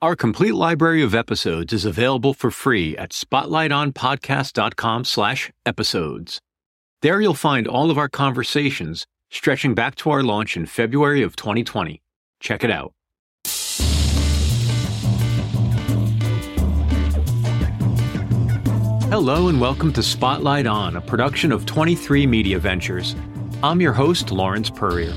Our complete library of episodes is available for free at spotlightonpodcast.com slash episodes. There you'll find all of our conversations stretching back to our launch in February of 2020. Check it out. Hello and welcome to Spotlight On, a production of 23 Media Ventures. I'm your host, Lawrence Peryer.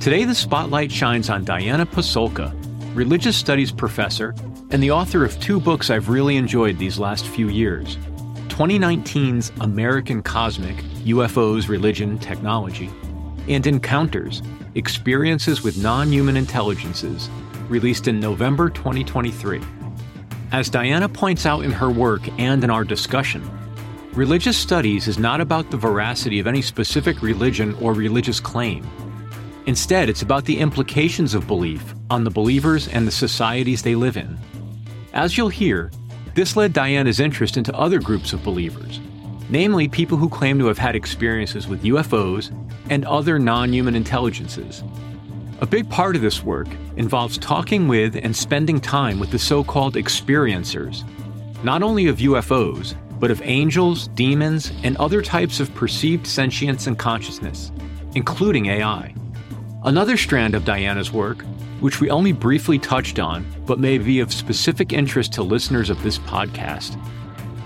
Today, the spotlight shines on Diana Pasulka, religious studies professor and the author of two books I've really enjoyed these last few years 2019's American Cosmic UFOs, Religion, Technology, and Encounters Experiences with Non Human Intelligences, released in November 2023. As Diana points out in her work and in our discussion, religious studies is not about the veracity of any specific religion or religious claim. Instead, it's about the implications of belief on the believers and the societies they live in. As you'll hear, this led Diana's interest into other groups of believers, namely people who claim to have had experiences with UFOs and other non human intelligences. A big part of this work involves talking with and spending time with the so called experiencers, not only of UFOs, but of angels, demons, and other types of perceived sentience and consciousness, including AI. Another strand of Diana's work, which we only briefly touched on but may be of specific interest to listeners of this podcast,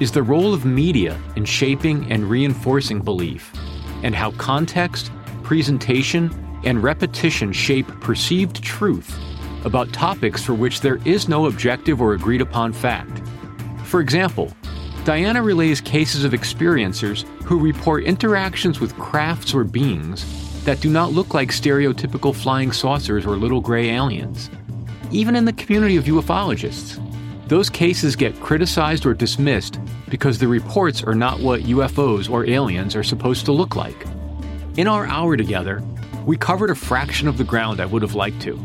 is the role of media in shaping and reinforcing belief, and how context, presentation, and repetition shape perceived truth about topics for which there is no objective or agreed upon fact. For example, Diana relays cases of experiencers who report interactions with crafts or beings that do not look like stereotypical flying saucers or little gray aliens. Even in the community of ufologists, those cases get criticized or dismissed because the reports are not what UFOs or aliens are supposed to look like. In our hour together, we covered a fraction of the ground I would have liked to,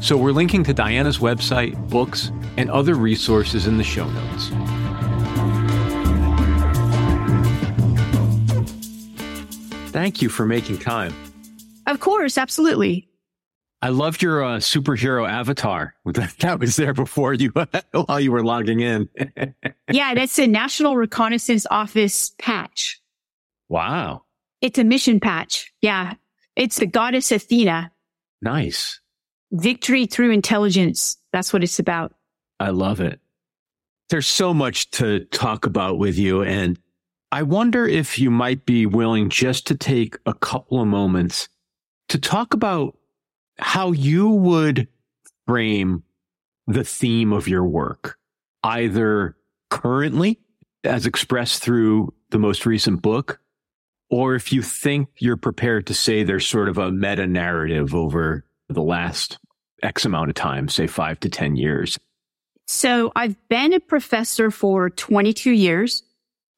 so we're linking to Diana's website, books, and other resources in the show notes. Thank you for making time. Of course, absolutely. I loved your uh, superhero avatar. That was there before you while you were logging in. yeah, that's a National Reconnaissance Office patch. Wow. It's a mission patch. Yeah. It's the goddess Athena. Nice. Victory through intelligence. That's what it's about. I love it. There's so much to talk about with you. And I wonder if you might be willing just to take a couple of moments to talk about how you would frame the theme of your work, either currently as expressed through the most recent book, or if you think you're prepared to say there's sort of a meta narrative over the last X amount of time, say five to 10 years. So I've been a professor for 22 years.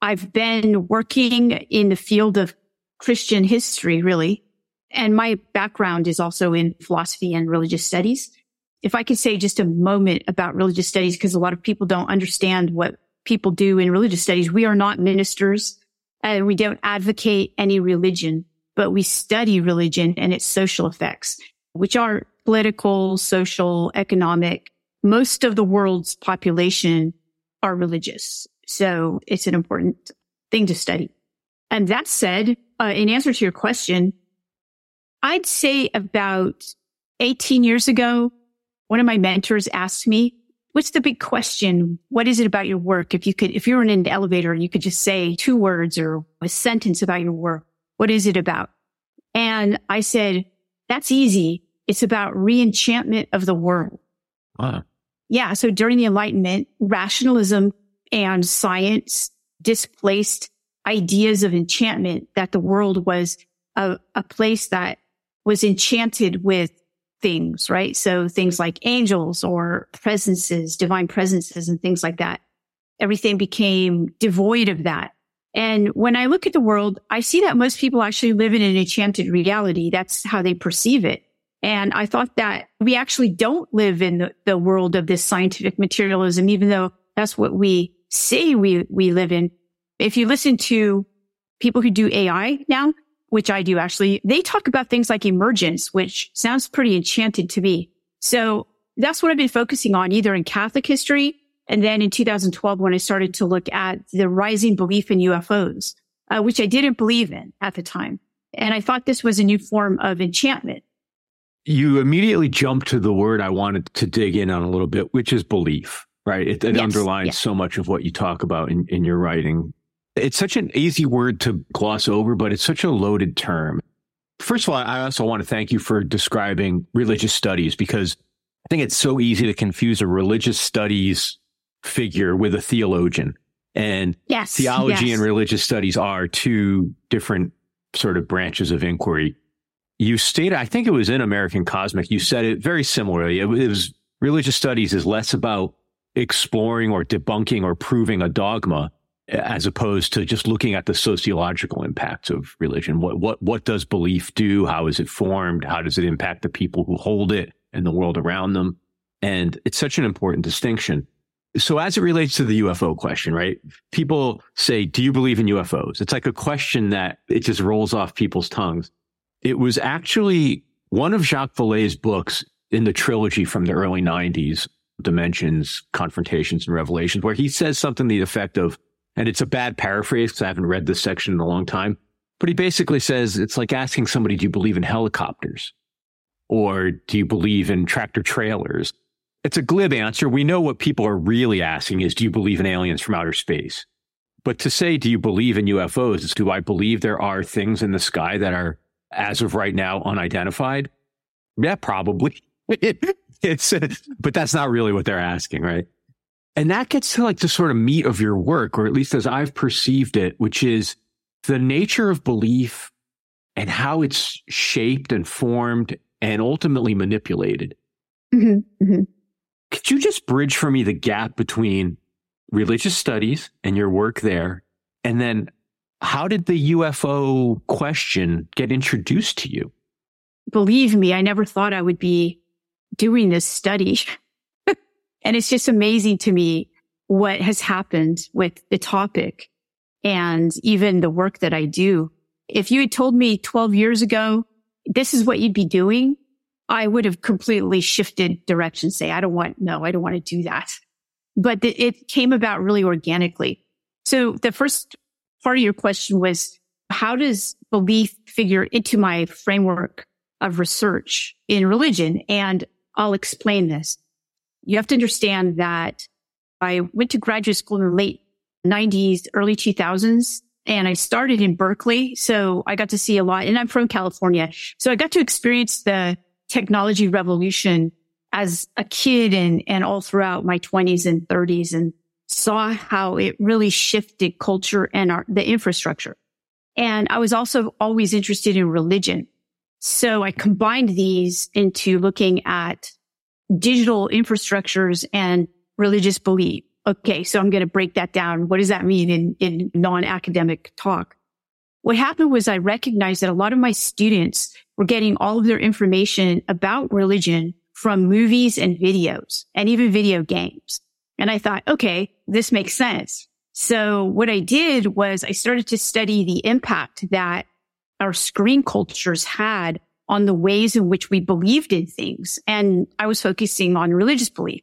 I've been working in the field of Christian history, really, and my background is also in philosophy and religious studies. If I could say just a moment about religious studies, because a lot of people don't understand what people do in religious studies. We are not ministers and we don't advocate any religion, but we study religion and its social effects, which are political, social, economic. Most of the world's population are religious. So it's an important thing to study. And that said, uh, in answer to your question, I'd say about 18 years ago, one of my mentors asked me, what's the big question? What is it about your work? If you could, if you're in an elevator and you could just say two words or a sentence about your work, what is it about? And I said, that's easy. It's about reenchantment of the world. Wow. Yeah. So during the Enlightenment, rationalism and science displaced ideas of enchantment that the world was a, a place that was enchanted with things, right? So things like angels or presences, divine presences and things like that. Everything became devoid of that. And when I look at the world, I see that most people actually live in an enchanted reality. That's how they perceive it. And I thought that we actually don't live in the, the world of this scientific materialism, even though that's what we say we, we live in. If you listen to people who do AI now, which I do actually, they talk about things like emergence, which sounds pretty enchanted to me. So that's what I've been focusing on either in Catholic history. And then in 2012, when I started to look at the rising belief in UFOs, uh, which I didn't believe in at the time. And I thought this was a new form of enchantment you immediately jump to the word I wanted to dig in on a little bit, which is belief, right? It, it yes, underlines yes. so much of what you talk about in, in your writing. It's such an easy word to gloss over, but it's such a loaded term. First of all, I also want to thank you for describing religious studies because I think it's so easy to confuse a religious studies figure with a theologian. And yes, theology yes. and religious studies are two different sort of branches of inquiry you stated, I think it was in American Cosmic, you said it very similarly. It, it was religious studies is less about exploring or debunking or proving a dogma as opposed to just looking at the sociological impacts of religion. What, what, what does belief do? How is it formed? How does it impact the people who hold it and the world around them? And it's such an important distinction. So as it relates to the UFO question, right? People say, do you believe in UFOs? It's like a question that it just rolls off people's tongues. It was actually one of Jacques Vallée's books in the trilogy from the early 90s, Dimensions, Confrontations, and Revelations, where he says something to the effect of, and it's a bad paraphrase because I haven't read this section in a long time, but he basically says it's like asking somebody, do you believe in helicopters? Or do you believe in tractor trailers? It's a glib answer. We know what people are really asking is, do you believe in aliens from outer space? But to say, do you believe in UFOs is, do I believe there are things in the sky that are as of right now unidentified? Yeah, probably. it's, but that's not really what they're asking, right? And that gets to like the sort of meat of your work, or at least as I've perceived it, which is the nature of belief and how it's shaped and formed and ultimately manipulated. Mm-hmm, mm-hmm. Could you just bridge for me the gap between religious studies and your work there, and then how did the UFO question get introduced to you? Believe me, I never thought I would be doing this study. And it's just amazing to me what has happened with the topic and even the work that I do. If you had told me 12 years ago, this is what you'd be doing, I would have completely shifted direction, say, I don't want, no, I don't want to do that. But it came about really organically. So the first part of your question was how does belief figure into my framework of research in religion? And I'll explain this. You have to understand that I went to graduate school in the late 90s, early 2000s, and I started in Berkeley. So I got to see a lot, and I'm from California. So I got to experience the technology revolution as a kid and, and all throughout my 20s and 30s. And saw how it really shifted culture and our, the infrastructure. And I was also always interested in religion. So I combined these into looking at digital infrastructures and religious belief. Okay. So I'm going to break that down. What does that mean in, in non-academic talk? What happened was I recognized that a lot of my students were getting all of their information about religion from movies and videos and even video games. And I thought, okay, this makes sense. So what I did was I started to study the impact that our screen cultures had on the ways in which we believed in things. And I was focusing on religious belief.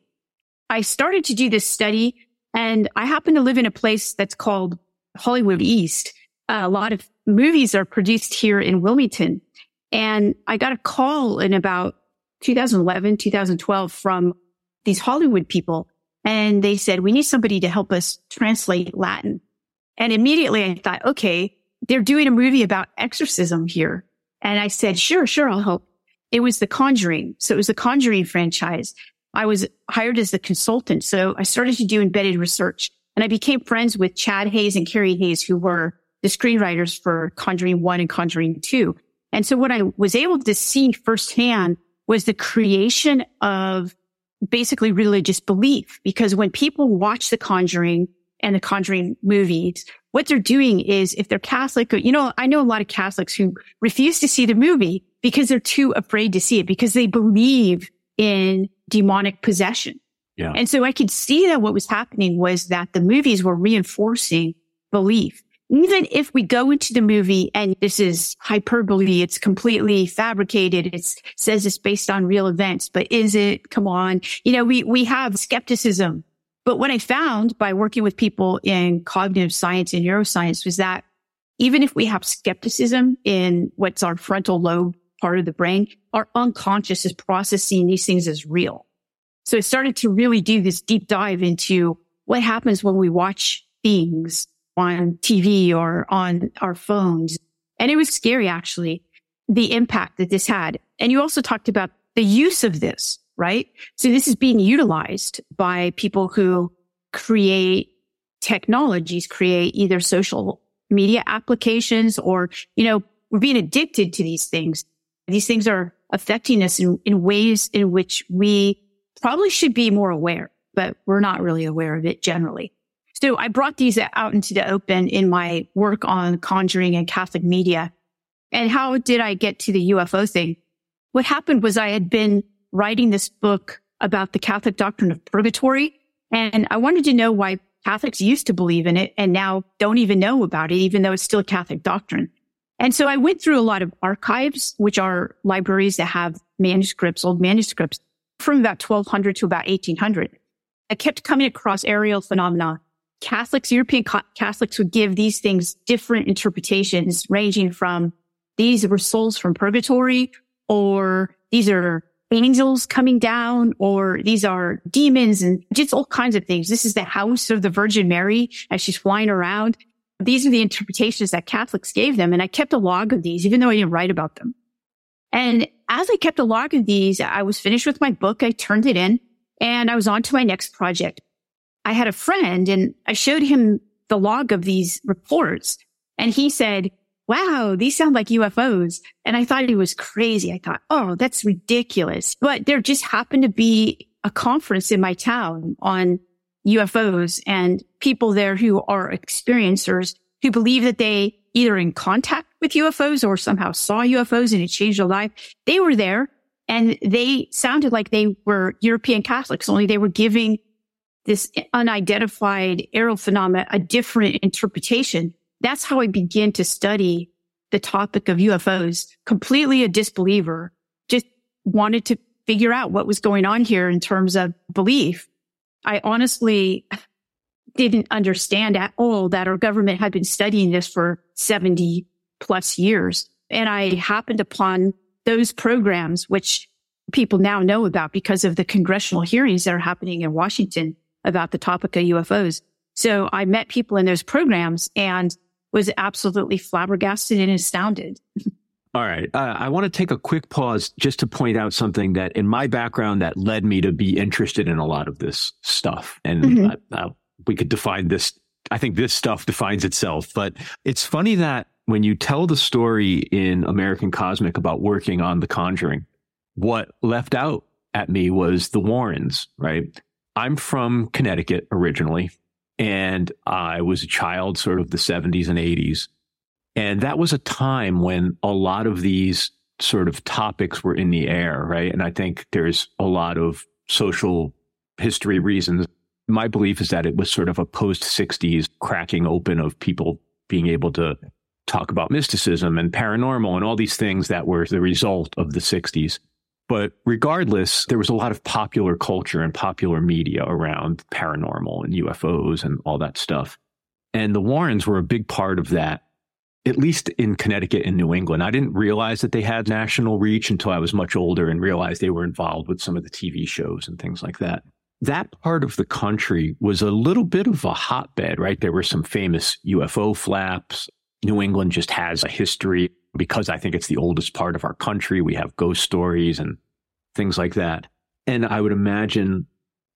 I started to do this study and I happen to live in a place that's called Hollywood East. Uh, a lot of movies are produced here in Wilmington. And I got a call in about 2011, 2012 from these Hollywood people and they said, we need somebody to help us translate Latin. And immediately I thought, okay, they're doing a movie about exorcism here. And I said, sure, sure, I'll help. It was the Conjuring. So it was the Conjuring franchise. I was hired as the consultant. So I started to do embedded research and I became friends with Chad Hayes and Carey Hayes, who were the screenwriters for Conjuring 1 and Conjuring 2. And so what I was able to see firsthand was the creation of basically religious belief because when people watch The Conjuring and The Conjuring movies, what they're doing is if they're Catholic, you know, I know a lot of Catholics who refuse to see the movie because they're too afraid to see it because they believe in demonic possession. Yeah. And so I could see that what was happening was that the movies were reinforcing belief. Even if we go into the movie and this is hyperbole, it's completely fabricated. It says it's based on real events, but is it? Come on. You know, we, we have skepticism. But what I found by working with people in cognitive science and neuroscience was that even if we have skepticism in what's our frontal lobe part of the brain, our unconscious is processing these things as real. So I started to really do this deep dive into what happens when we watch things on TV or on our phones. And it was scary, actually, the impact that this had. And you also talked about the use of this, right? So this is being utilized by people who create technologies, create either social media applications or, you know, we're being addicted to these things. These things are affecting us in, in ways in which we probably should be more aware, but we're not really aware of it generally. So I brought these out into the open in my work on conjuring and Catholic media. And how did I get to the UFO thing? What happened was I had been writing this book about the Catholic doctrine of purgatory. And I wanted to know why Catholics used to believe in it and now don't even know about it, even though it's still a Catholic doctrine. And so I went through a lot of archives, which are libraries that have manuscripts, old manuscripts from about 1200 to about 1800. I kept coming across aerial phenomena. Catholics, European Catholics would give these things different interpretations, ranging from these were souls from purgatory, or these are angels coming down, or these are demons and just all kinds of things. This is the house of the Virgin Mary as she's flying around. These are the interpretations that Catholics gave them. And I kept a log of these, even though I didn't write about them. And as I kept a log of these, I was finished with my book. I turned it in and I was on to my next project. I had a friend and I showed him the log of these reports and he said, wow, these sound like UFOs. And I thought it was crazy. I thought, oh, that's ridiculous. But there just happened to be a conference in my town on UFOs and people there who are experiencers who believe that they either in contact with UFOs or somehow saw UFOs and it changed their life. They were there and they sounded like they were European Catholics, only they were giving this unidentified aerial phenomena a different interpretation. That's how I began to study the topic of UFOs, completely a disbeliever, just wanted to figure out what was going on here in terms of belief. I honestly didn't understand at all that our government had been studying this for 70 plus years. And I happened upon those programs, which people now know about because of the congressional hearings that are happening in Washington about the topic of UFOs. So I met people in those programs and was absolutely flabbergasted and astounded. All right. Uh, I want to take a quick pause just to point out something that in my background that led me to be interested in a lot of this stuff. And mm-hmm we could define this. I think this stuff defines itself, but it's funny that when you tell the story in American Cosmic about working on The Conjuring, what left out at me was the Warrens, right? I'm from Connecticut originally, and I was a child, sort of the 70s and 80s. And that was a time when a lot of these sort of topics were in the air, right? And I think there's a lot of social history reasons my belief is that it was sort of a post 60s cracking open of people being able to talk about mysticism and paranormal and all these things that were the result of the 60s. But regardless, there was a lot of popular culture and popular media around paranormal and UFOs and all that stuff. And the Warrens were a big part of that, at least in Connecticut and New England. I didn't realize that they had national reach until I was much older and realized they were involved with some of the TV shows and things like that that part of the country was a little bit of a hotbed, right? There were some famous UFO flaps. New England just has a history because I think it's the oldest part of our country. We have ghost stories and things like that. And I would imagine,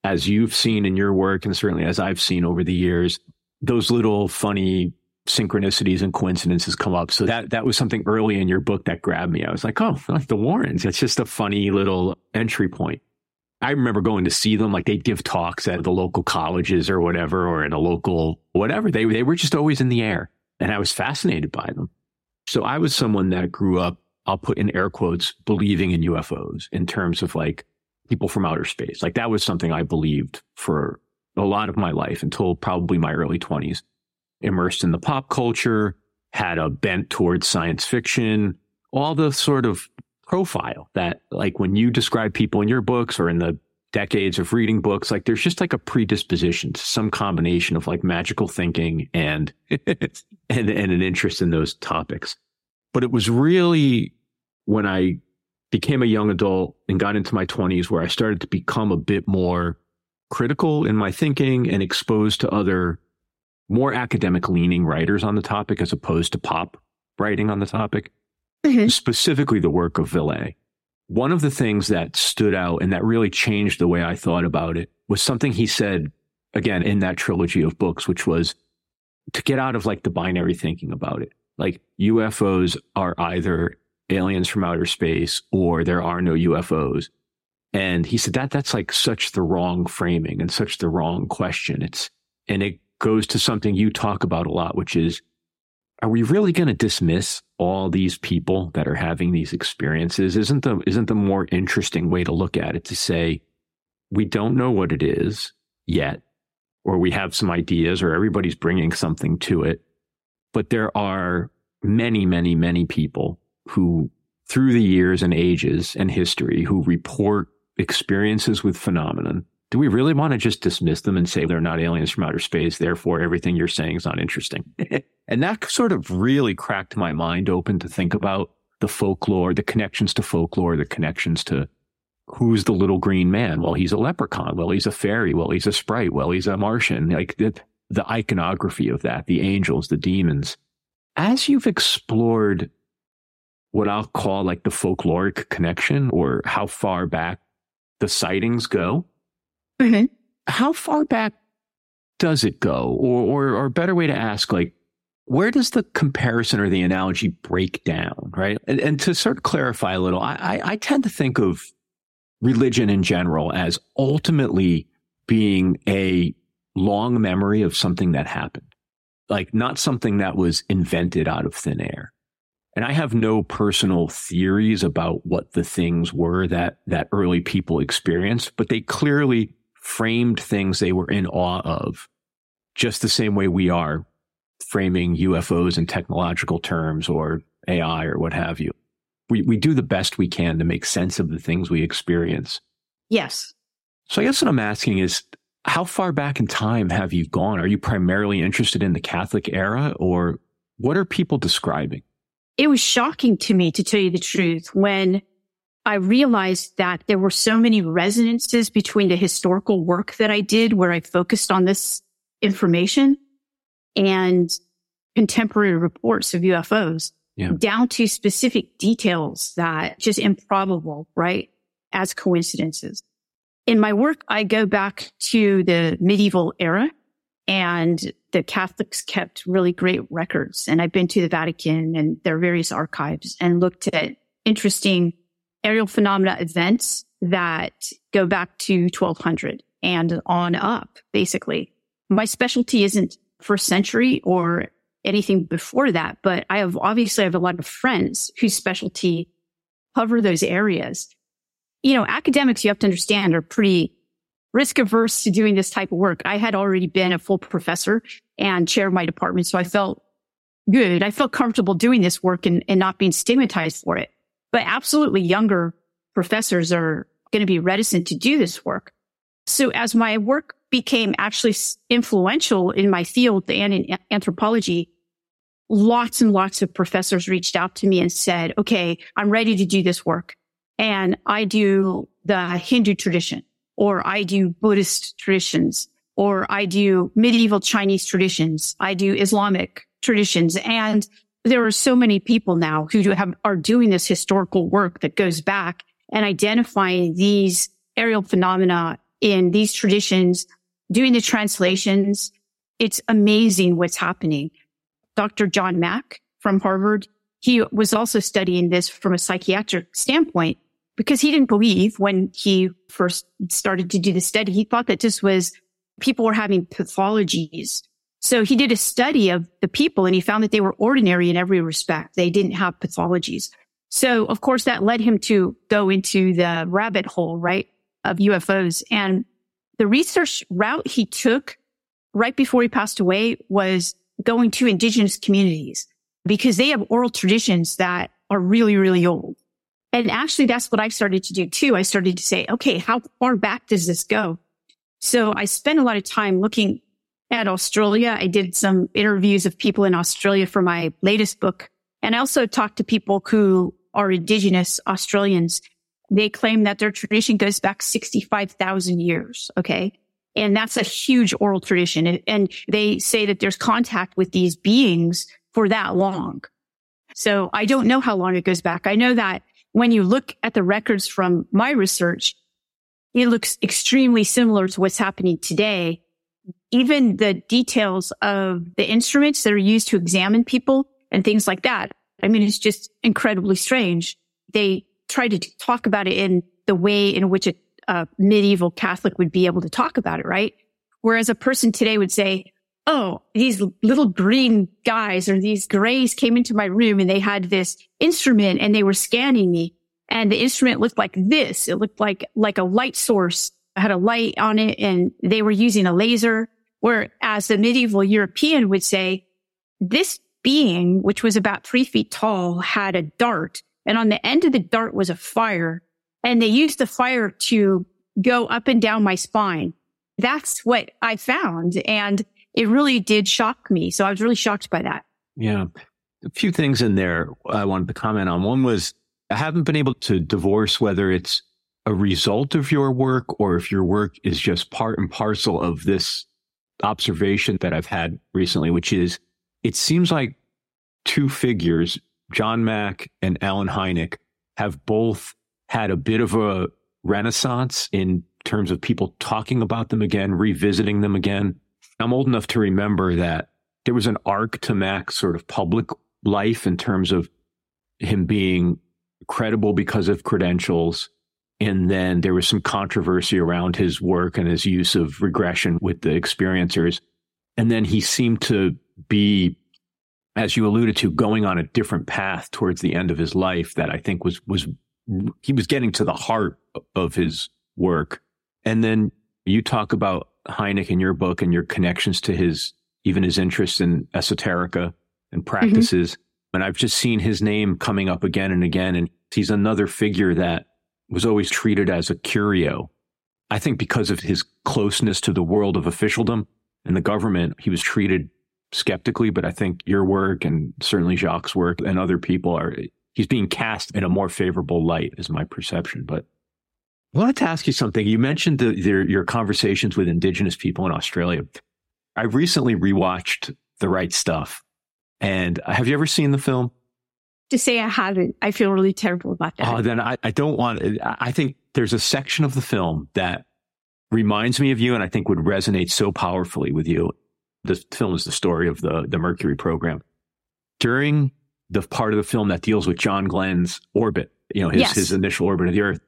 as you've seen in your work, and certainly as I've seen over the years, those little funny synchronicities and coincidences come up. So that that was something early in your book that grabbed me. I was like, oh, like the Warrens. It's just a funny little entry point. I remember going to see them, like they'd give talks at the local colleges or whatever, or in a local whatever. They, they were just always in the air. And I was fascinated by them. So I was someone that grew up I'll put in air quotes, believing in UFOs in terms of like people from outer space. Like that was something I believed for a lot of my life until probably my early 20s. Immersed in the pop culture, had a bent towards science fiction, all the sort of profile that like when you describe people in your books or in the decades of reading books, like there's just like a predisposition to some combination of like magical thinking and and, and an interest in those topics. But it was really when I became a young adult and got into my 20s where I started to become a bit more critical in my thinking and exposed to other more academic leaning writers on the topic as opposed to pop writing on the topic, mm-hmm. specifically the work of Vallée. One of the things that stood out and that really changed the way I thought about it was something he said again in that trilogy of books, which was to get out of like the binary thinking about it. Like UFOs are either aliens from outer space or there are no UFOs. And he said that that's like such the wrong framing and such the wrong question. It's, and it goes to something you talk about a lot, which is, are we really going to dismiss all these people that are having these experiences? Isn't the, isn't the more interesting way to look at it to say, we don't know what it is yet, or we have some ideas or everybody's bringing something to it. But there are many, many, many people who through the years and ages and history who report experiences with phenomenon do we really want to just dismiss them and say they're not aliens from outer space therefore everything you're saying is not interesting? And that sort of really cracked my mind open to think about the folklore the connections to folklore the connections to who's the little green man? Well he's a leprechaun. Well he's a fairy. Well he's a sprite. Well he's a martian. Like the, the iconography of that the angels the demons. As you've explored what I'll call like the folkloric connection or how far back the sightings go. Mm-hmm. How far back does it go? Or, or, or a better way to ask, like, where does the comparison or the analogy break down? Right. And, and to sort of clarify a little, I, I, I tend to think of religion in general as ultimately being a long memory of something that happened, like not something that was invented out of thin air. And I have no personal theories about what the things were that, that early people experienced, but they clearly framed things they were in awe of, just the same way we are framing UFOs in technological terms or AI or what have you. We, we do the best we can to make sense of the things we experience. Yes. So I guess what I'm asking is, how far back in time have you gone? Are you primarily interested in the Catholic era or what are people describing? it was shocking to me, to tell you the truth, when I realized that there were so many resonances between the historical work that I did, where I focused on this information and contemporary reports of UFOs yeah. down to specific details that just improbable, right? As coincidences. In my work, I go back to the medieval era and the Catholics kept really great records. And I've been to the Vatican and their various archives and looked at interesting aerial phenomena events that go back to 1200 and on up, basically. My specialty isn't first century or anything before that, but I have obviously I have a lot of friends whose specialty cover those areas. You know, academics you have to understand are pretty risk averse to doing this type of work. I had already been a full professor and chair of my department. So I felt good. I felt comfortable doing this work and, and not being stigmatized for it. But absolutely younger professors are going to be reticent to do this work. So as my work became actually influential in my field and in anthropology, lots and lots of professors reached out to me and said, okay, I'm ready to do this work. And I do the Hindu tradition or I do Buddhist traditions, or I do medieval Chinese traditions. I do Islamic traditions. And there are so many people now who have, are doing this historical work that goes back and identifying these aerial phenomena in these traditions, doing the translations. It's amazing what's happening. Dr. John Mack from Harvard, he was also studying this from a psychiatric standpoint because he didn't believe when he first started to do the study, he thought that this was people were having pathologies. So he did a study of the people and he found that they were ordinary in every respect. They didn't have pathologies. So of course that led him to go into the rabbit hole, right? Of UFOs. And the research route he took right before he passed away was going to indigenous communities because they have oral traditions that are really, really old. And actually, that's what I started to do too. I started to say, okay, how far back does this go? So I spent a lot of time looking at Australia. I did some interviews of people in Australia for my latest book. And I also talked to people who are indigenous Australians. They claim that their tradition goes back 65,000 years. Okay. And that's a huge oral tradition. And they say that there's contact with these beings for that long. So I don't know how long it goes back. I know that when you look at the records from my research, it looks extremely similar to what's happening today. Even the details of the instruments that are used to examine people and things like that. I mean, it's just incredibly strange. They try to talk about it in the way in which a, a medieval Catholic would be able to talk about it, right? Whereas a person today would say, oh, these little green guys or these grays came into my room and they had this instrument and they were scanning me. And the instrument looked like this. It looked like, like a light source. I had a light on it and they were using a laser. Whereas the medieval European would say, this being, which was about three feet tall, had a dart. And on the end of the dart was a fire. And they used the fire to go up and down my spine. That's what I found. And it really did shock me. So I was really shocked by that. Yeah. A few things in there I wanted to comment on. One was I haven't been able to divorce whether it's a result of your work or if your work is just part and parcel of this observation that I've had recently, which is it seems like two figures, John Mack and Allen Hynek, have both had a bit of a renaissance in terms of people talking about them again, revisiting them again. I'm old enough to remember that there was an arc to Mack's sort of public life in terms of him being credible because of credentials. And then there was some controversy around his work and his use of regression with the experiencers. And then he seemed to be, as you alluded to, going on a different path towards the end of his life that I think was, was, he was getting to the heart of his work. And then you talk about Hynek in your book and your connections to his, even his interest in esoterica and mm-hmm. practices. Mm-hmm. And I've just seen his name coming up again and again. And he's another figure that was always treated as a curio. I think because of his closeness to the world of officialdom and the government, he was treated skeptically. But I think your work and certainly Jacques' work and other people are, he's being cast in a more favorable light, is my perception. But I wanted to ask you something. You mentioned the, the, your conversations with Indigenous people in Australia. I recently rewatched The Right Stuff. And have you ever seen the film? To say I haven't, I feel really terrible about that. Oh, then I, I don't want, I think there's a section of the film that reminds me of you and I think would resonate so powerfully with you. The film is the story of the, the Mercury program. During the part of the film that deals with John Glenn's orbit, you know, his, yes. his initial orbit of the Earth,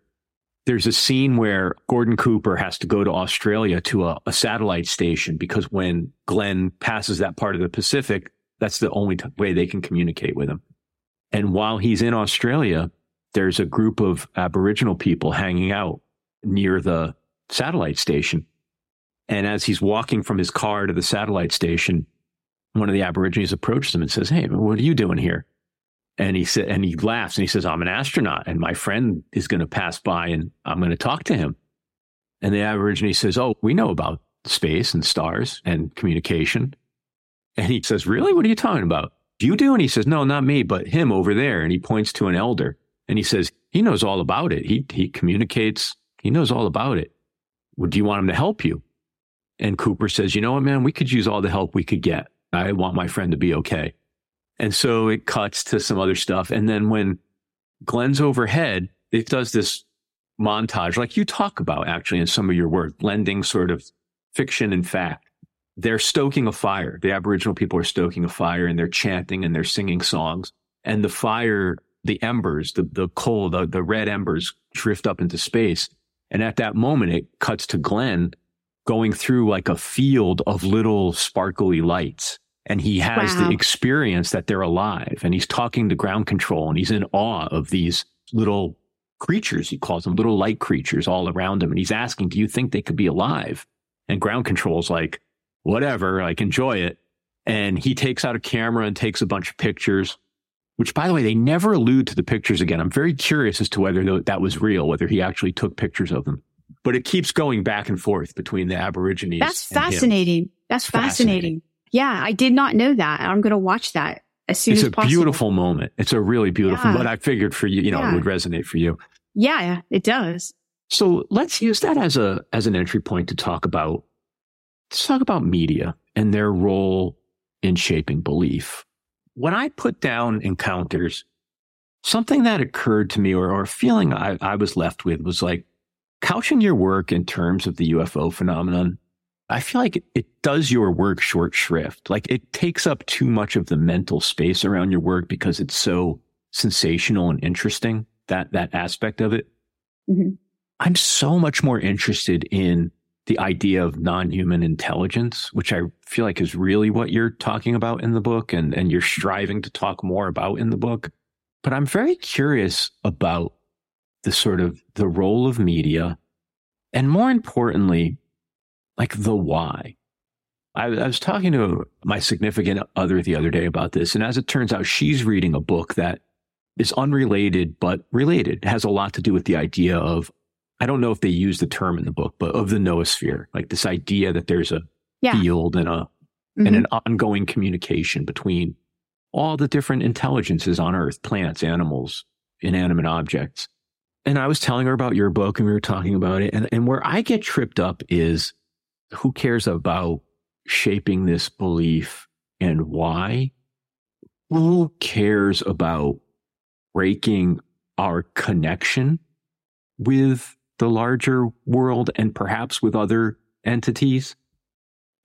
there's a scene where Gordon Cooper has to go to Australia to a, a satellite station because when Glenn passes that part of the Pacific, that's the only t- way they can communicate with him. And while he's in Australia, there's a group of Aboriginal people hanging out near the satellite station. And as he's walking from his car to the satellite station, one of the Aborigines approaches him and says, Hey, what are you doing here? And he said, and he laughs and he says, I'm an astronaut and my friend is going to pass by and I'm going to talk to him. And the Aborigine says, Oh, we know about space and stars and communication. And he says, Really? What are you talking about? Do you do? And he says, No, not me, but him over there. And he points to an elder and he says, He knows all about it. He, he communicates, he knows all about it. Well, do you want him to help you? And Cooper says, You know what, man? We could use all the help we could get. I want my friend to be okay. And so it cuts to some other stuff. And then when Glenn's overhead, it does this montage, like you talk about actually in some of your work, blending sort of fiction and fact. They're stoking a fire. The Aboriginal people are stoking a fire and they're chanting and they're singing songs. And the fire, the embers, the, the coal, the, the red embers drift up into space. And at that moment, it cuts to Glenn going through like a field of little sparkly lights and he has wow. the experience that they're alive and he's talking to ground control and he's in awe of these little creatures he calls them little light creatures all around him and he's asking do you think they could be alive and ground control's like whatever like enjoy it and he takes out a camera and takes a bunch of pictures which by the way they never allude to the pictures again i'm very curious as to whether that was real whether he actually took pictures of them but it keeps going back and forth between the aborigines that's fascinating that's fascinating. fascinating yeah, I did not know that. I'm going to watch that as soon it's as possible. It's a beautiful moment. It's a really beautiful, yeah. but I figured for you, you know, yeah. it would resonate for you. Yeah, it does. So let's use that as a, as an entry point to talk about, let's talk about media and their role in shaping belief. When I put down encounters, something that occurred to me or, or a feeling I, I was left with was like couching your work in terms of the UFO phenomenon I feel like it does your work short shrift. Like it takes up too much of the mental space around your work because it's so sensational and interesting, that, that aspect of it. Mm-hmm. I'm so much more interested in the idea of non-human intelligence, which I feel like is really what you're talking about in the book and, and you're striving to talk more about in the book. But I'm very curious about the sort of the role of media and more importantly, like the why. I, I, was talking to my significant other the other day about this. And as it turns out, she's reading a book that is unrelated, but related. It has a lot to do with the idea of, I don't know if they use the term in the book, but of the noosphere, like this idea that there's a yeah. field and a, mm-hmm. and an ongoing communication between all the different intelligences on earth, plants, animals, inanimate objects. And I was telling her about your book and we were talking about it. And, and where I get tripped up is who cares about shaping this belief and why? Who cares about breaking our connection with the larger world and perhaps with other entities?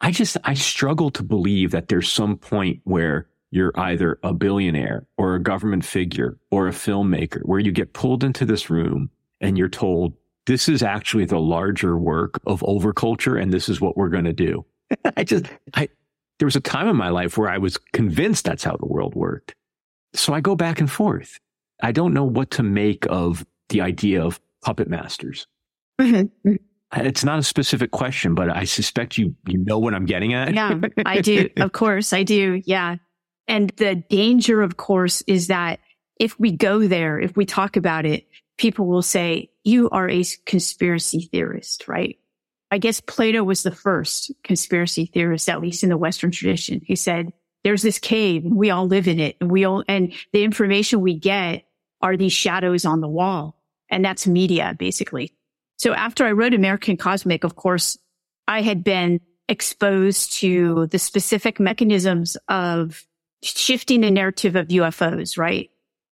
I just, I struggle to believe that there's some point where you're either a billionaire or a government figure or a filmmaker where you get pulled into this room and you're told, this is actually the larger work of overculture and this is what we're going to do. I just, I, there was a time in my life where I was convinced that's how the world worked. So I go back and forth. I don't know what to make of the idea of puppet masters. Mm-hmm. It's not a specific question, but I suspect you, you know what I'm getting at. yeah, I do. Of course, I do. Yeah. And the danger, of course, is that if we go there, if we talk about it, people will say, you are a conspiracy theorist, right? I guess Plato was the first conspiracy theorist, at least in the Western tradition. He said, there's this cave and we all live in it and we all, and the information we get are these shadows on the wall. And that's media, basically. So after I wrote American Cosmic, of course, I had been exposed to the specific mechanisms of shifting the narrative of UFOs, right?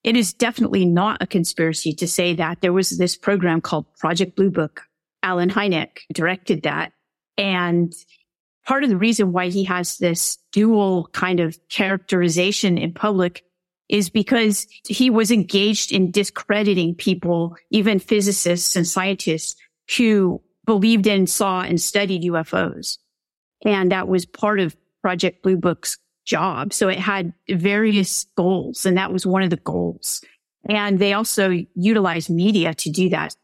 it is definitely not a conspiracy to say that there was this program called Project Blue Book. Allen Hynek directed that. And part of the reason why he has this dual kind of characterization in public is because he was engaged in discrediting people, even physicists and scientists who believed in, saw and studied UFOs. And that was part of Project Blue Book's job. So it had various goals and that was one of the goals. And they also utilized media to do that.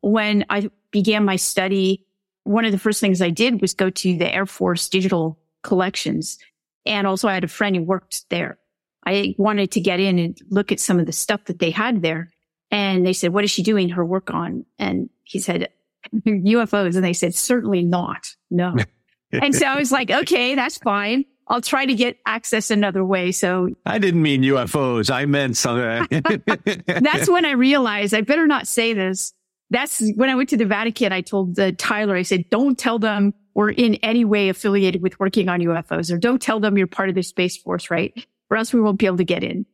When I began my study, one of the first things I did was go to the Air Force digital collections. And also I had a friend who worked there. I wanted to get in and look at some of the stuff that they had there. And they said, what is she doing her work on? And he said, UFOs. And they said, certainly not. No. and so I was like, okay, that's fine. I'll try to get access another way. So I didn't mean UFOs. I meant something. Uh, that's when I realized I better not say this. That's when I went to the Vatican. I told the Tyler, I said, don't tell them we're in any way affiliated with working on UFOs or don't tell them you're part of the Space Force, right? Or else we won't be able to get in.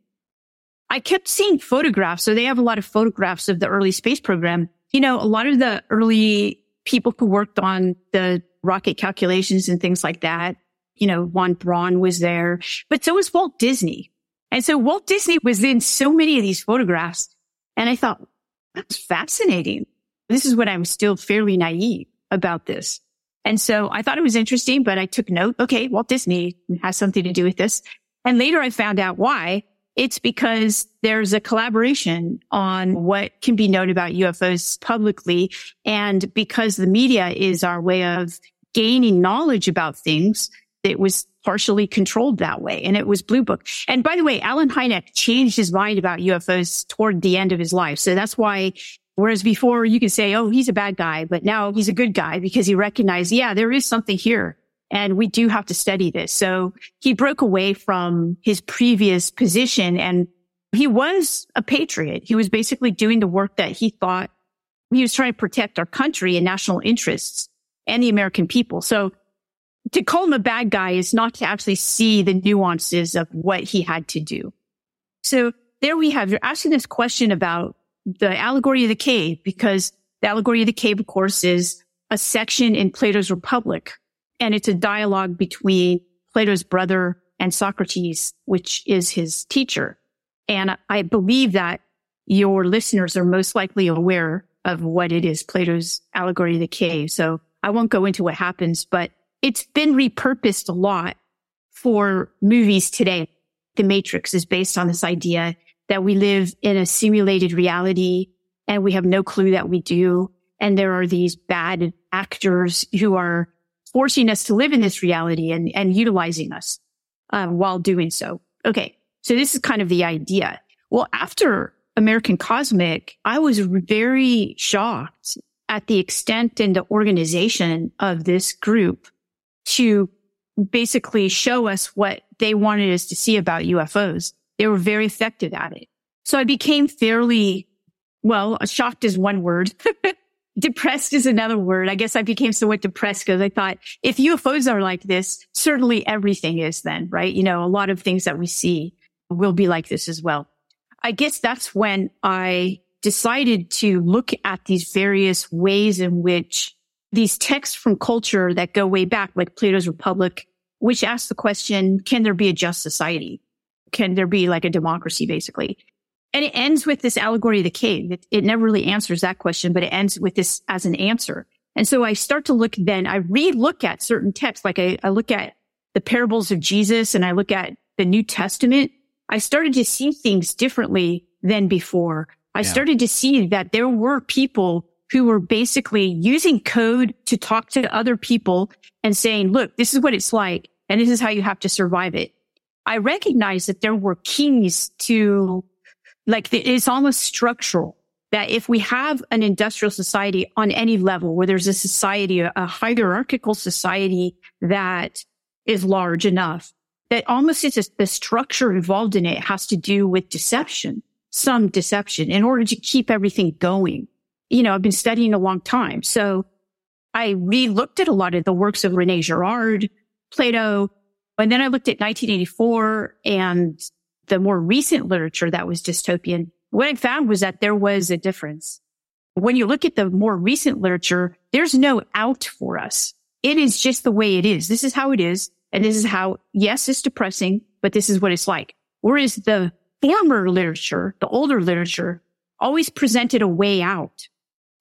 I kept seeing photographs. So they have a lot of photographs of the early space program. You know, a lot of the early people who worked on the rocket calculations and things like that you know, Von Braun was there, but so was Walt Disney. And so Walt Disney was in so many of these photographs. And I thought, that's fascinating. This is when I'm still fairly naive about this. And so I thought it was interesting, but I took note. Okay. Walt Disney has something to do with this. And later I found out why. It's because there's a collaboration on what can be known about UFOs publicly. And because the media is our way of gaining knowledge about things, it was partially controlled that way. And it was Blue Book. And by the way, Allen Hynek changed his mind about UFOs toward the end of his life. So that's why Whereas before you could say, oh, he's a bad guy, but now he's a good guy because he recognized, yeah, there is something here and we do have to study this. So he broke away from his previous position and he was a patriot. He was basically doing the work that he thought he was trying to protect our country and national interests and the American people. So to call him a bad guy is not to actually see the nuances of what he had to do. So there we have, you're asking this question about the allegory of the cave because the allegory of the cave, of course, is a section in Plato's Republic. And it's a dialogue between Plato's brother and Socrates, which is his teacher. And I believe that your listeners are most likely aware of what it is, Plato's allegory of the cave. So I won't go into what happens, but it's been repurposed a lot for movies today. The Matrix is based on this idea that we live in a simulated reality and we have no clue that we do. And there are these bad actors who are forcing us to live in this reality and, and utilizing us um, while doing so. Okay. So this is kind of the idea. Well, after American Cosmic, I was very shocked at the extent and the organization of this group to basically show us what they wanted us to see about UFOs. They were very effective at it. So I became fairly, well, shocked is one word. depressed is another word. I guess I became somewhat depressed because I thought if UFOs are like this, certainly everything is then, right? You know, a lot of things that we see will be like this as well. I guess that's when I decided to look at these various ways in which these texts from culture that go way back, like Plato's Republic, which asks the question, can there be a just society? can there be like a democracy basically? And it ends with this allegory of the cave. It, it never really answers that question, but it ends with this as an answer. And so I start to look then, I re-look at certain texts, like I, I look at the parables of Jesus and I look at the New Testament. I started to see things differently than before. I yeah. started to see that there were people who were basically using code to talk to other people and saying, look, this is what it's like. And this is how you have to survive it. I recognized that there were keys to like it's almost structural that if we have an industrial society on any level where there's a society, a hierarchical society that is large enough that almost it's a, the structure involved in it has to do with deception, some deception in order to keep everything going. You know, I've been studying a long time. So I re-looked at a lot of the works of Rene Girard, Plato, and then I looked at 1984 and the more recent literature that was dystopian. What I found was that there was a difference. When you look at the more recent literature, there's no out for us. It is just the way it is. This is how it is. And this is how, yes, it's depressing, but this is what it's like. Whereas the former literature, the older literature always presented a way out.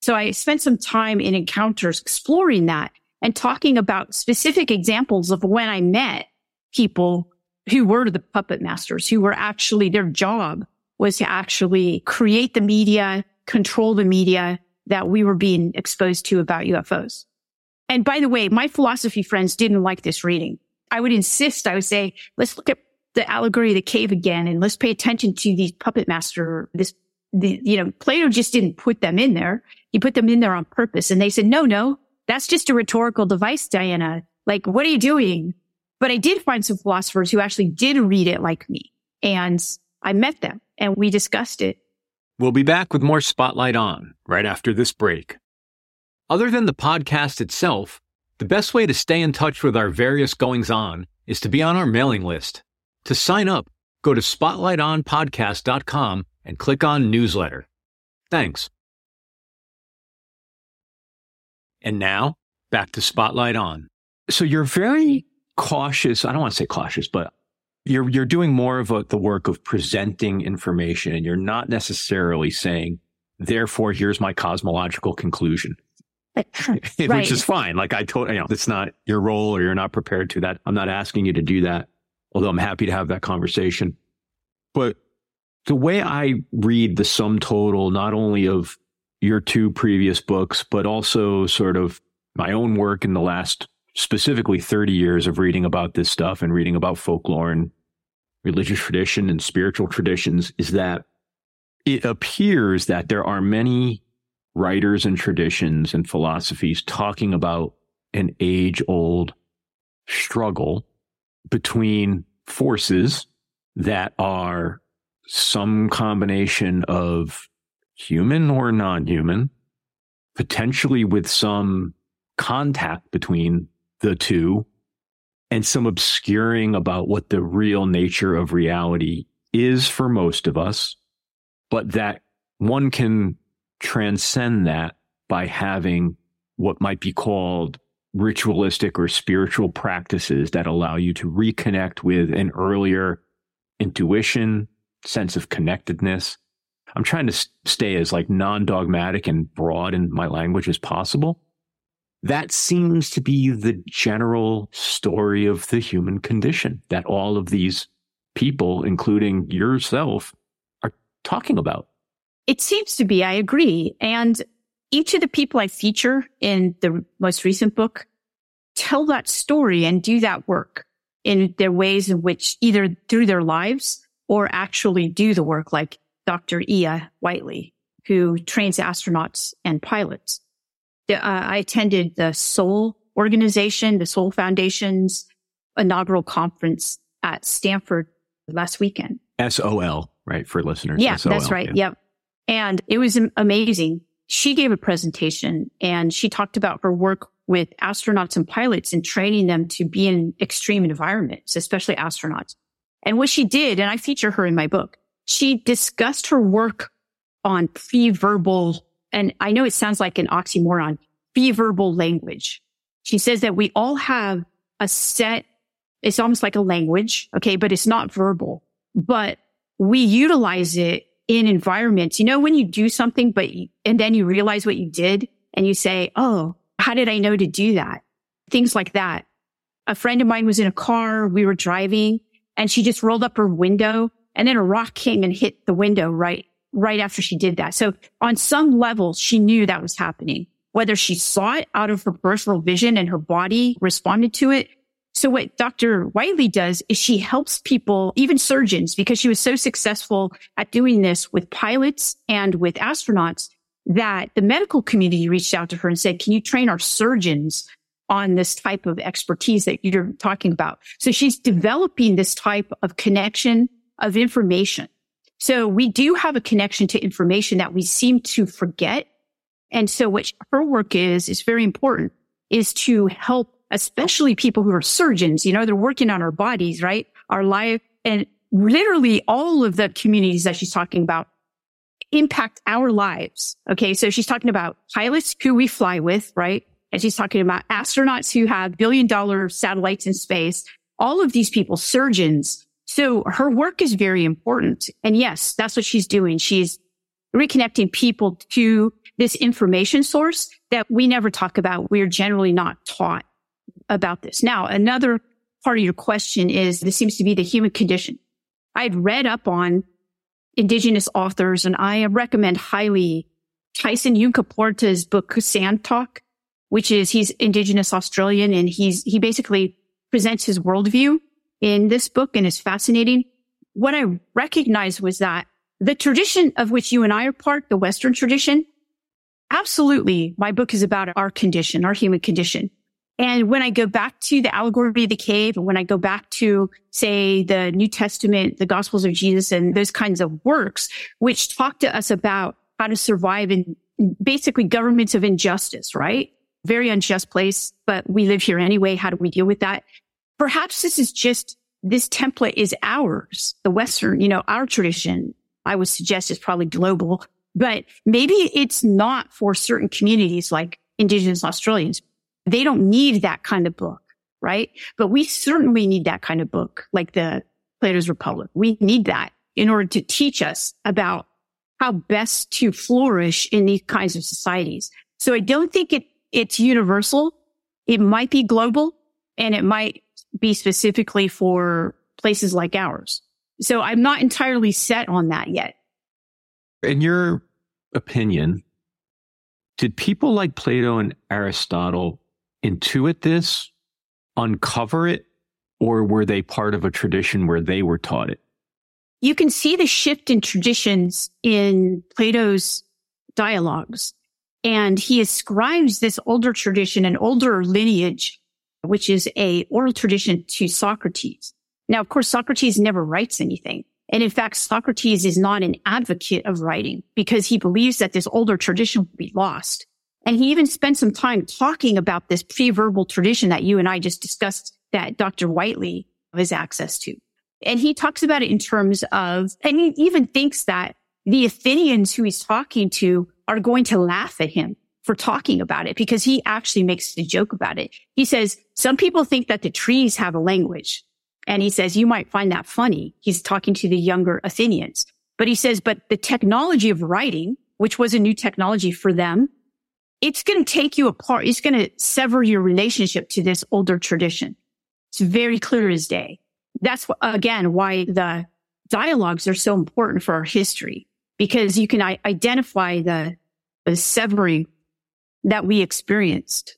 So I spent some time in encounters exploring that and talking about specific examples of when I met people who were the puppet masters, who were actually their job was to actually create the media, control the media that we were being exposed to about UFOs. And by the way, my philosophy friends didn't like this reading. I would insist, I would say, let's look at the allegory of the cave again and let's pay attention to these puppet master, this, the, you know, Plato just didn't put them in there. He put them in there on purpose. And they said, no, no, that's just a rhetorical device, Diana. Like, what are you doing? But I did find some philosophers who actually did read it like me. And I met them and we discussed it. We'll be back with more Spotlight On right after this break. Other than the podcast itself, the best way to stay in touch with our various goings on is to be on our mailing list. To sign up, go to spotlightonpodcast.com and click on newsletter. Thanks. And now, back to Spotlight On. So you're very cautious. I don't want to say cautious, but you're you're doing more of a, the work of presenting information, and you're not necessarily saying, "Therefore, here's my cosmological conclusion." which is fine. Like I told, you know, it's not your role or you're not prepared to that. I'm not asking you to do that, although I'm happy to have that conversation. But the way I read the sum total, not only of your two previous books, but also sort of my own work in the last specifically 30 years of reading about this stuff and reading about folklore and religious tradition and spiritual traditions is that it appears that there are many writers and traditions and philosophies talking about an age old struggle between forces that are some combination of human or non human, potentially with some contact between the two, and some obscuring about what the real nature of reality is for most of us, but that one can transcend that by having what might be called ritualistic or spiritual practices that allow you to reconnect with an earlier intuition, sense of connectedness. I'm trying to stay as like non-dogmatic and broad in my language as possible. That seems to be the general story of the human condition that all of these people, including yourself, are talking about. It seems to be. I agree. And each of the people I feature in the most recent book tell that story and do that work in their ways in which either through their lives or actually do the work like Dr. Iya Whiteley, who trains astronauts and pilots. Uh, I attended the Sol organization, the Sol Foundation's inaugural conference at Stanford last weekend. SOL, right? For listeners. Yeah, SOL, that's right. Yeah. Yep. And it was amazing. She gave a presentation and she talked about her work with astronauts and pilots and training them to be in extreme environments, especially astronauts. And what she did, and I feature her in my book, she discussed her work on pre-verbal, and I know it sounds like an oxymoron, pre-verbal language. She says that we all have a set, it's almost like a language, okay, but it's not verbal, but we utilize it in environments. You know, when you do something, but, you, and then you realize what you did and you say, Oh, how did I know to do that? Things like that. A friend of mine was in a car. We were driving and she just rolled up her window and then a rock came and hit the window right, right after she did that. So on some level, she knew that was happening, whether she saw it out of her peripheral vision and her body responded to it so what Dr. Whiteley does is she helps people, even surgeons, because she was so successful at doing this with pilots and with astronauts that the medical community reached out to her and said, can you train our surgeons on this type of expertise that you're talking about? So she's developing this type of connection of information. So we do have a connection to information that we seem to forget. And so what her work is, is very important, is to help especially people who are surgeons, you know, they're working on our bodies, right? Our life and literally all of the communities that she's talking about impact our lives. Okay. So she's talking about pilots who we fly with, right? And she's talking about astronauts who have billion dollar satellites in space. All of these people, surgeons. So her work is very important. And yes, that's what she's doing. She's reconnecting people to this information source that we never talk about. We're generally not taught about this. Now, another part of your question is this seems to be the human condition. I'd read up on indigenous authors and I recommend highly Tyson Yunkaporta's book, Sand Talk, which is he's indigenous Australian and he's, he basically presents his worldview in this book and is fascinating. What I recognized was that the tradition of which you and I are part, the Western tradition, absolutely, my book is about our condition, our human condition. And when I go back to the allegory of the cave, and when I go back to, say, the New Testament, the Gospels of Jesus and those kinds of works, which talk to us about how to survive in basically governments of injustice, right? Very unjust place, but we live here anyway. How do we deal with that? Perhaps this is just, this template is ours, the Western, you know, our tradition. I would suggest is probably global, but maybe it's not for certain communities like Indigenous Australians they don't need that kind of book, right? But we certainly need that kind of book, like the Plato's Republic. We need that in order to teach us about how best to flourish in these kinds of societies. So I don't think it it's universal. It might be global and it might be specifically for places like ours. So I'm not entirely set on that yet. In your opinion, did people like Plato and Aristotle intuit this, uncover it, or were they part of a tradition where they were taught it? You can see the shift in traditions in Plato's dialogues. And he ascribes this older tradition, an older lineage, which is a oral tradition to Socrates. Now, of course, Socrates never writes anything. And in fact, Socrates is not an advocate of writing because he believes that this older tradition will be lost. And he even spent some time talking about this pre-verbal tradition that you and I just discussed that Dr. Whiteley has access to. And he talks about it in terms of, and he even thinks that the Athenians who he's talking to are going to laugh at him for talking about it because he actually makes a joke about it. He says, some people think that the trees have a language. And he says, you might find that funny. He's talking to the younger Athenians, but he says, but the technology of writing, which was a new technology for them, it's going to take you apart. It's going to sever your relationship to this older tradition. It's very clear as day. That's again why the dialogues are so important for our history because you can identify the, the severing that we experienced.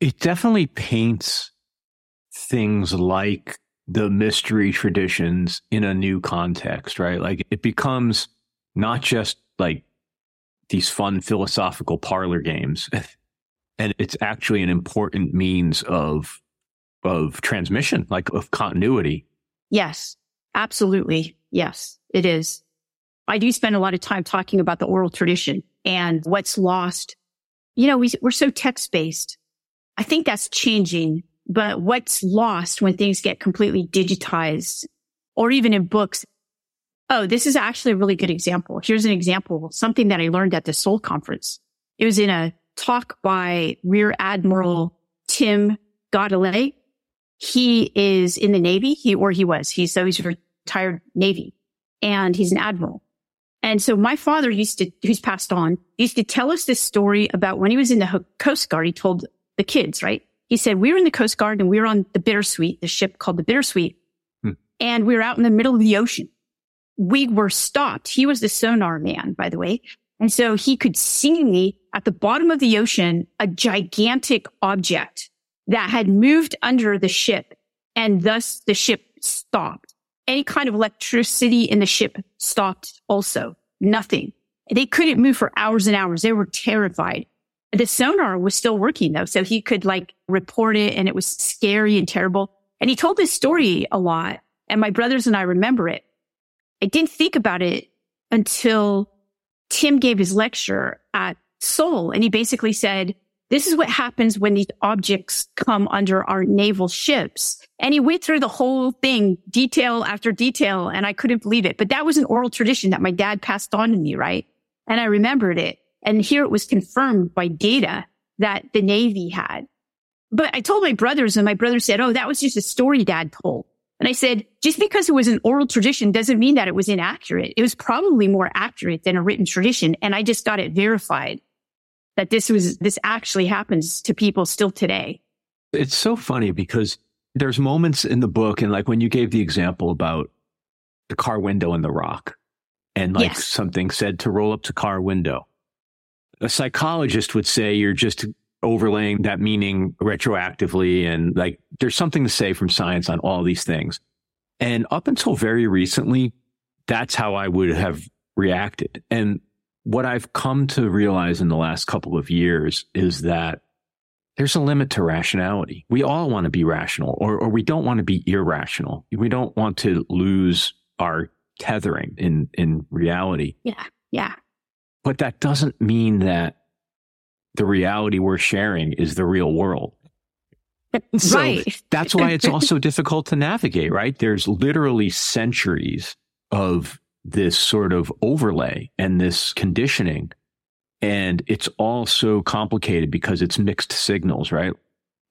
It definitely paints things like the mystery traditions in a new context, right? Like it becomes not just like these fun philosophical parlor games. and it's actually an important means of of transmission, like of continuity. Yes, absolutely. Yes, it is. I do spend a lot of time talking about the oral tradition and what's lost. You know, we, we're so text based. I think that's changing, but what's lost when things get completely digitized or even in books. Oh, this is actually a really good example. Here's an example, something that I learned at the Sol conference. It was in a talk by Rear Admiral Tim Gallaudet. He is in the Navy. He, or he was, he's, so he's retired Navy and he's an admiral. And so my father used to, who's passed on, used to tell us this story about when he was in the Coast Guard. He told the kids, right? He said, we were in the Coast Guard and we were on the Bittersweet, the ship called the Bittersweet. Hmm. And we were out in the middle of the ocean. We were stopped. He was the sonar man, by the way. And so he could see me at the bottom of the ocean, a gigantic object that had moved under the ship. And thus the ship stopped any kind of electricity in the ship stopped also. Nothing. They couldn't move for hours and hours. They were terrified. The sonar was still working though. So he could like report it and it was scary and terrible. And he told this story a lot. And my brothers and I remember it. I didn't think about it until Tim gave his lecture at Sol. And he basically said, this is what happens when these objects come under our naval ships. And he went through the whole thing, detail after detail, and I couldn't believe it. But that was an oral tradition that my dad passed on to me, right? And I remembered it. And here it was confirmed by data that the Navy had. But I told my brothers, and my brother said, Oh, that was just a story dad told. And I said, just because it was an oral tradition doesn't mean that it was inaccurate. It was probably more accurate than a written tradition. And I just got it verified that this was, this actually happens to people still today. It's so funny because there's moments in the book and like when you gave the example about the car window and the rock and like yes. something said to roll up to car window. A psychologist would say you're just overlaying that meaning retroactively and like there's something to say from science on all these things. And up until very recently, that's how I would have reacted. And what I've come to realize in the last couple of years is that there's a limit to rationality. We all want to be rational or, or we don't want to be irrational. We don't want to lose our tethering in, in reality. Yeah. Yeah. But that doesn't mean that the reality we're sharing is the real world. so right. that's why it's also difficult to navigate, right? There's literally centuries of this sort of overlay and this conditioning. And it's all so complicated because it's mixed signals, right?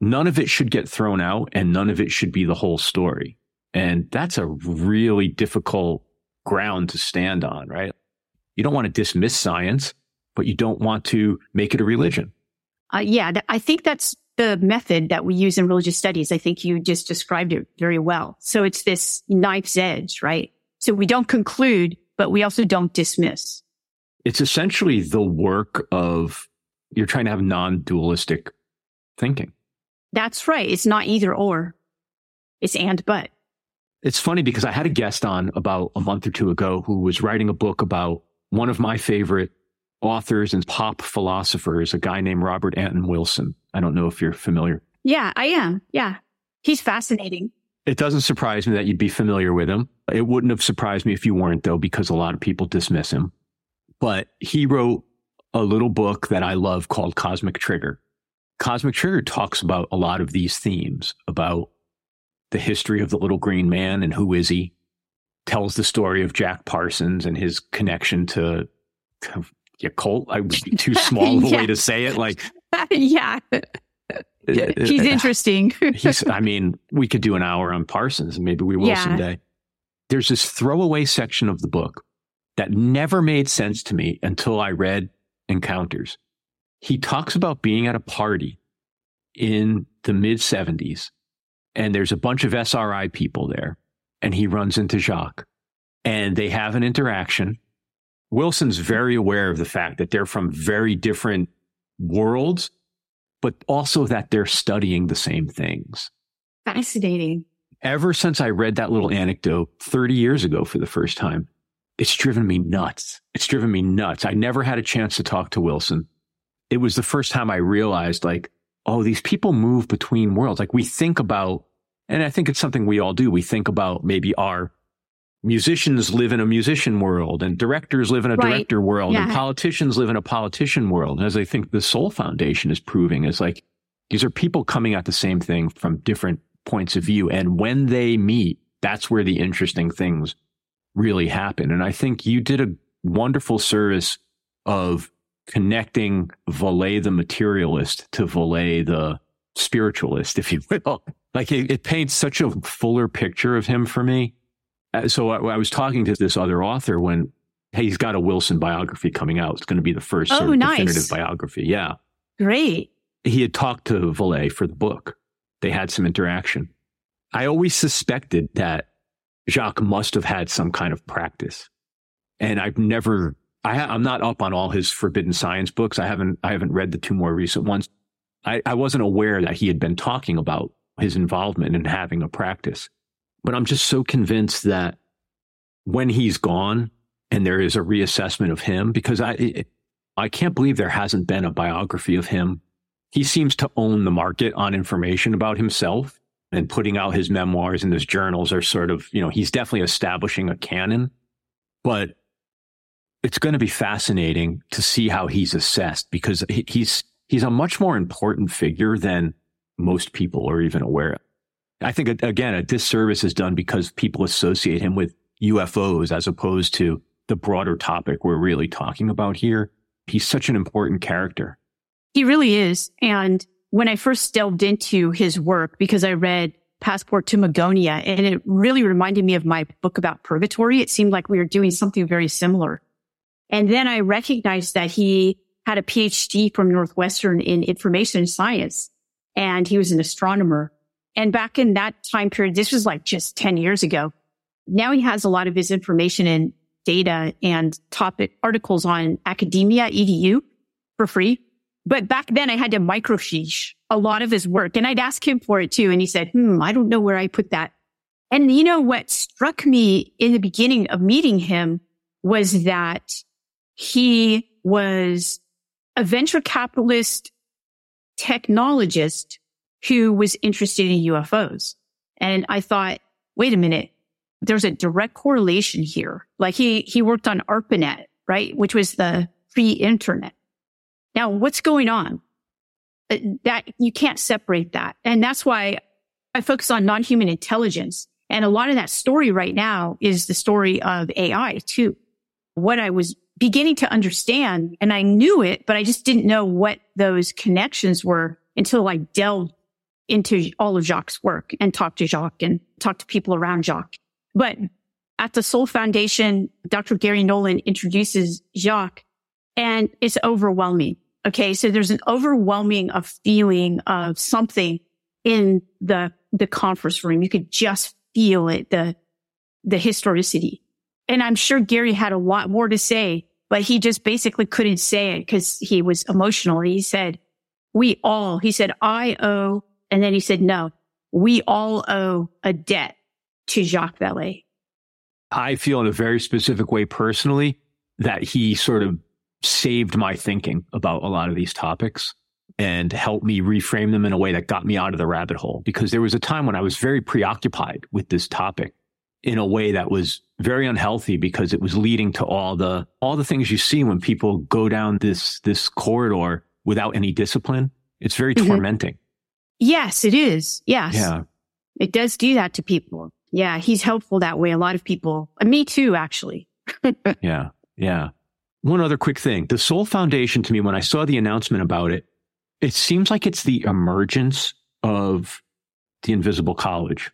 None of it should get thrown out and none of it should be the whole story. And that's a really difficult ground to stand on, right? You don't want to dismiss science, but you don't want to make it a religion. Uh, yeah, th- I think that's the method that we use in religious studies. I think you just described it very well. So it's this knife's edge, right? So we don't conclude, but we also don't dismiss. It's essentially the work of you're trying to have non-dualistic thinking. That's right. It's not either or. It's and but. It's funny because I had a guest on about a month or two ago who was writing a book about one of my favorite authors and pop philosophers, a guy named Robert Anton Wilson. I don't know if you're familiar. Yeah, I am. Yeah. He's fascinating. It doesn't surprise me that you'd be familiar with him. It wouldn't have surprised me if you weren't, though, because a lot of people dismiss him. But he wrote a little book that I love called Cosmic Trigger. Cosmic Trigger talks about a lot of these themes about the history of the little green man and who is he, tells the story of Jack Parsons and his connection to, to yeah, cult. I would be too small of a way to say it. Like, yeah. He's interesting. he's, I mean, we could do an hour on Parsons and maybe we will yeah. someday. There's this throwaway section of the book that never made sense to me until I read Encounters. He talks about being at a party in the mid 70s and there's a bunch of SRI people there and he runs into Jacques and they have an interaction. Wilson's very aware of the fact that they're from very different worlds, but also that they're studying the same things. Fascinating. Ever since I read that little anecdote 30 years ago for the first time, it's driven me nuts. It's driven me nuts. I never had a chance to talk to Wilson. It was the first time I realized, like, oh, these people move between worlds. Like we think about, and I think it's something we all do. We think about maybe our musicians live in a musician world and directors live in a right. director world yeah. and politicians live in a politician world. And as I think the Sol Foundation is proving is like, these are people coming at the same thing from different points of view. And when they meet, that's where the interesting things really happen. And I think you did a wonderful service of connecting Vallée the materialist to Vallée the spiritualist, if you will. Like it, it paints such a fuller picture of him for me. Uh, so I, I, was talking to this other author when hey, he's got a Wilson biography coming out. It's going to be the first oh, nice. definitive biography. Yeah. Great. He had talked to Vallée for the book. They had some interaction. I always suspected that Jacques must have had some kind of practice. And I've never, I ha- I'm not up on all his forbidden science books. I haven't, I haven't read the two more recent ones. I, I wasn't aware that he had been talking about his involvement in having a practice. But I'm just so convinced that when he's gone and there is a reassessment of him, because I, I can't believe there hasn't been a biography of him. He seems to own the market on information about himself and putting out his memoirs and his journals are sort of, you know, he's definitely establishing a canon, but it's going to be fascinating to see how he's assessed because he's, he's a much more important figure than most people are even aware of. I think, again, a disservice is done because people associate him with UFOs as opposed to the broader topic we're really talking about here. He's such an important character. He really is. And when I first delved into his work, because I read Passport to Magonia, and it really reminded me of my book about purgatory. It seemed like we were doing something very similar. And then I recognized that he had a PhD from Northwestern in information science, and he was an astronomer. And back in that time period, this was like just 10 years ago. Now he has a lot of his information and data and topic articles on academia, edu for free. But back then I had to microfiche a lot of his work and I'd ask him for it too. And he said, Hmm, I don't know where I put that. And you know, what struck me in the beginning of meeting him was that he was a venture capitalist technologist who was interested in UFOs. And I thought, wait a minute, there's a direct correlation here. Like he, he worked on ARPANET, right? Which was the pre internet. Now, what's going on? Uh, that you can't separate that. And that's why I focus on non-human intelligence. And a lot of that story right now is the story of AI too. What I was beginning to understand and I knew it, but I just didn't know what those connections were until I delved into all of Jacques' work and talk to Jacques and talk to people around Jacques. But at the Sol Foundation, Dr. Garry Nolan introduces Jacques and it's overwhelming. Okay. So there's an overwhelming of feeling of something in the, the conference room. You could just feel it, the, the historicity. And I'm sure Garry had a lot more to say, but he just basically couldn't say it because he was emotional. He said, we all, he said, I owe, and then he said, no, we all owe a debt to Jacques Vallée. I feel in a very specific way personally that he sort of saved my thinking about a lot of these topics and helped me reframe them in a way that got me out of the rabbit hole. Because there was a time when I was very preoccupied with this topic in a way that was very unhealthy because it was leading to all the all the things you see when people go down this this corridor without any discipline. It's very mm-hmm. tormenting. Yes, it is. Yes. Yeah. It does do that to people. Yeah, he's helpful that way. A lot of people, uh, me too, actually. yeah. Yeah. One other quick thing. The Sol Foundation to me, when I saw the announcement about it, it seems like it's the emergence of the invisible college.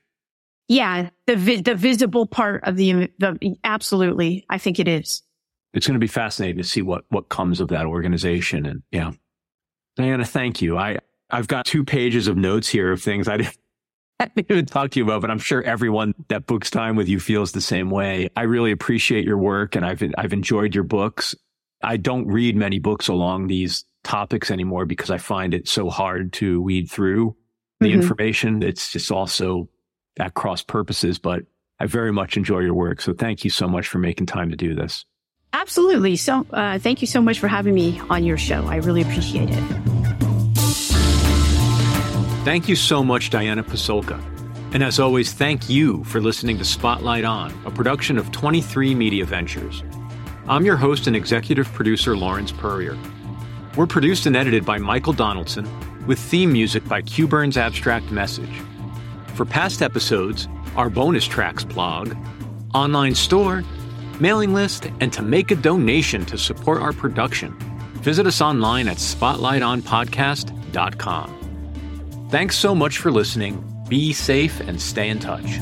Yeah, the vi- the visible part of the, the absolutely, I think it is. It's going to be fascinating to see what what comes of that organization, and yeah, Diana, thank you. I I've got two pages of notes here of things I didn't, I didn't even talk to you about, but I'm sure everyone that books time with you feels the same way. I really appreciate your work, and I've I've enjoyed your books. I don't read many books along these topics anymore because I find it so hard to weed through the mm-hmm. information. It's just also at cross purposes, but I very much enjoy your work. So thank you so much for making time to do this. Absolutely. So uh, thank you so much for having me on your show. I really appreciate it. Thank you so much, Diana Pasulka. And as always, thank you for listening to Spotlight On, a production of 23 Media Ventures. I'm your host and executive producer, Lawrence Peryer. We're produced and edited by Michael Donaldson, with theme music by Q Burns Abstract Message. For past episodes, our bonus tracks blog, online store, mailing list, and to make a donation to support our production, visit us online at spotlightonpodcast.com. Thanks so much for listening. Be safe and stay in touch.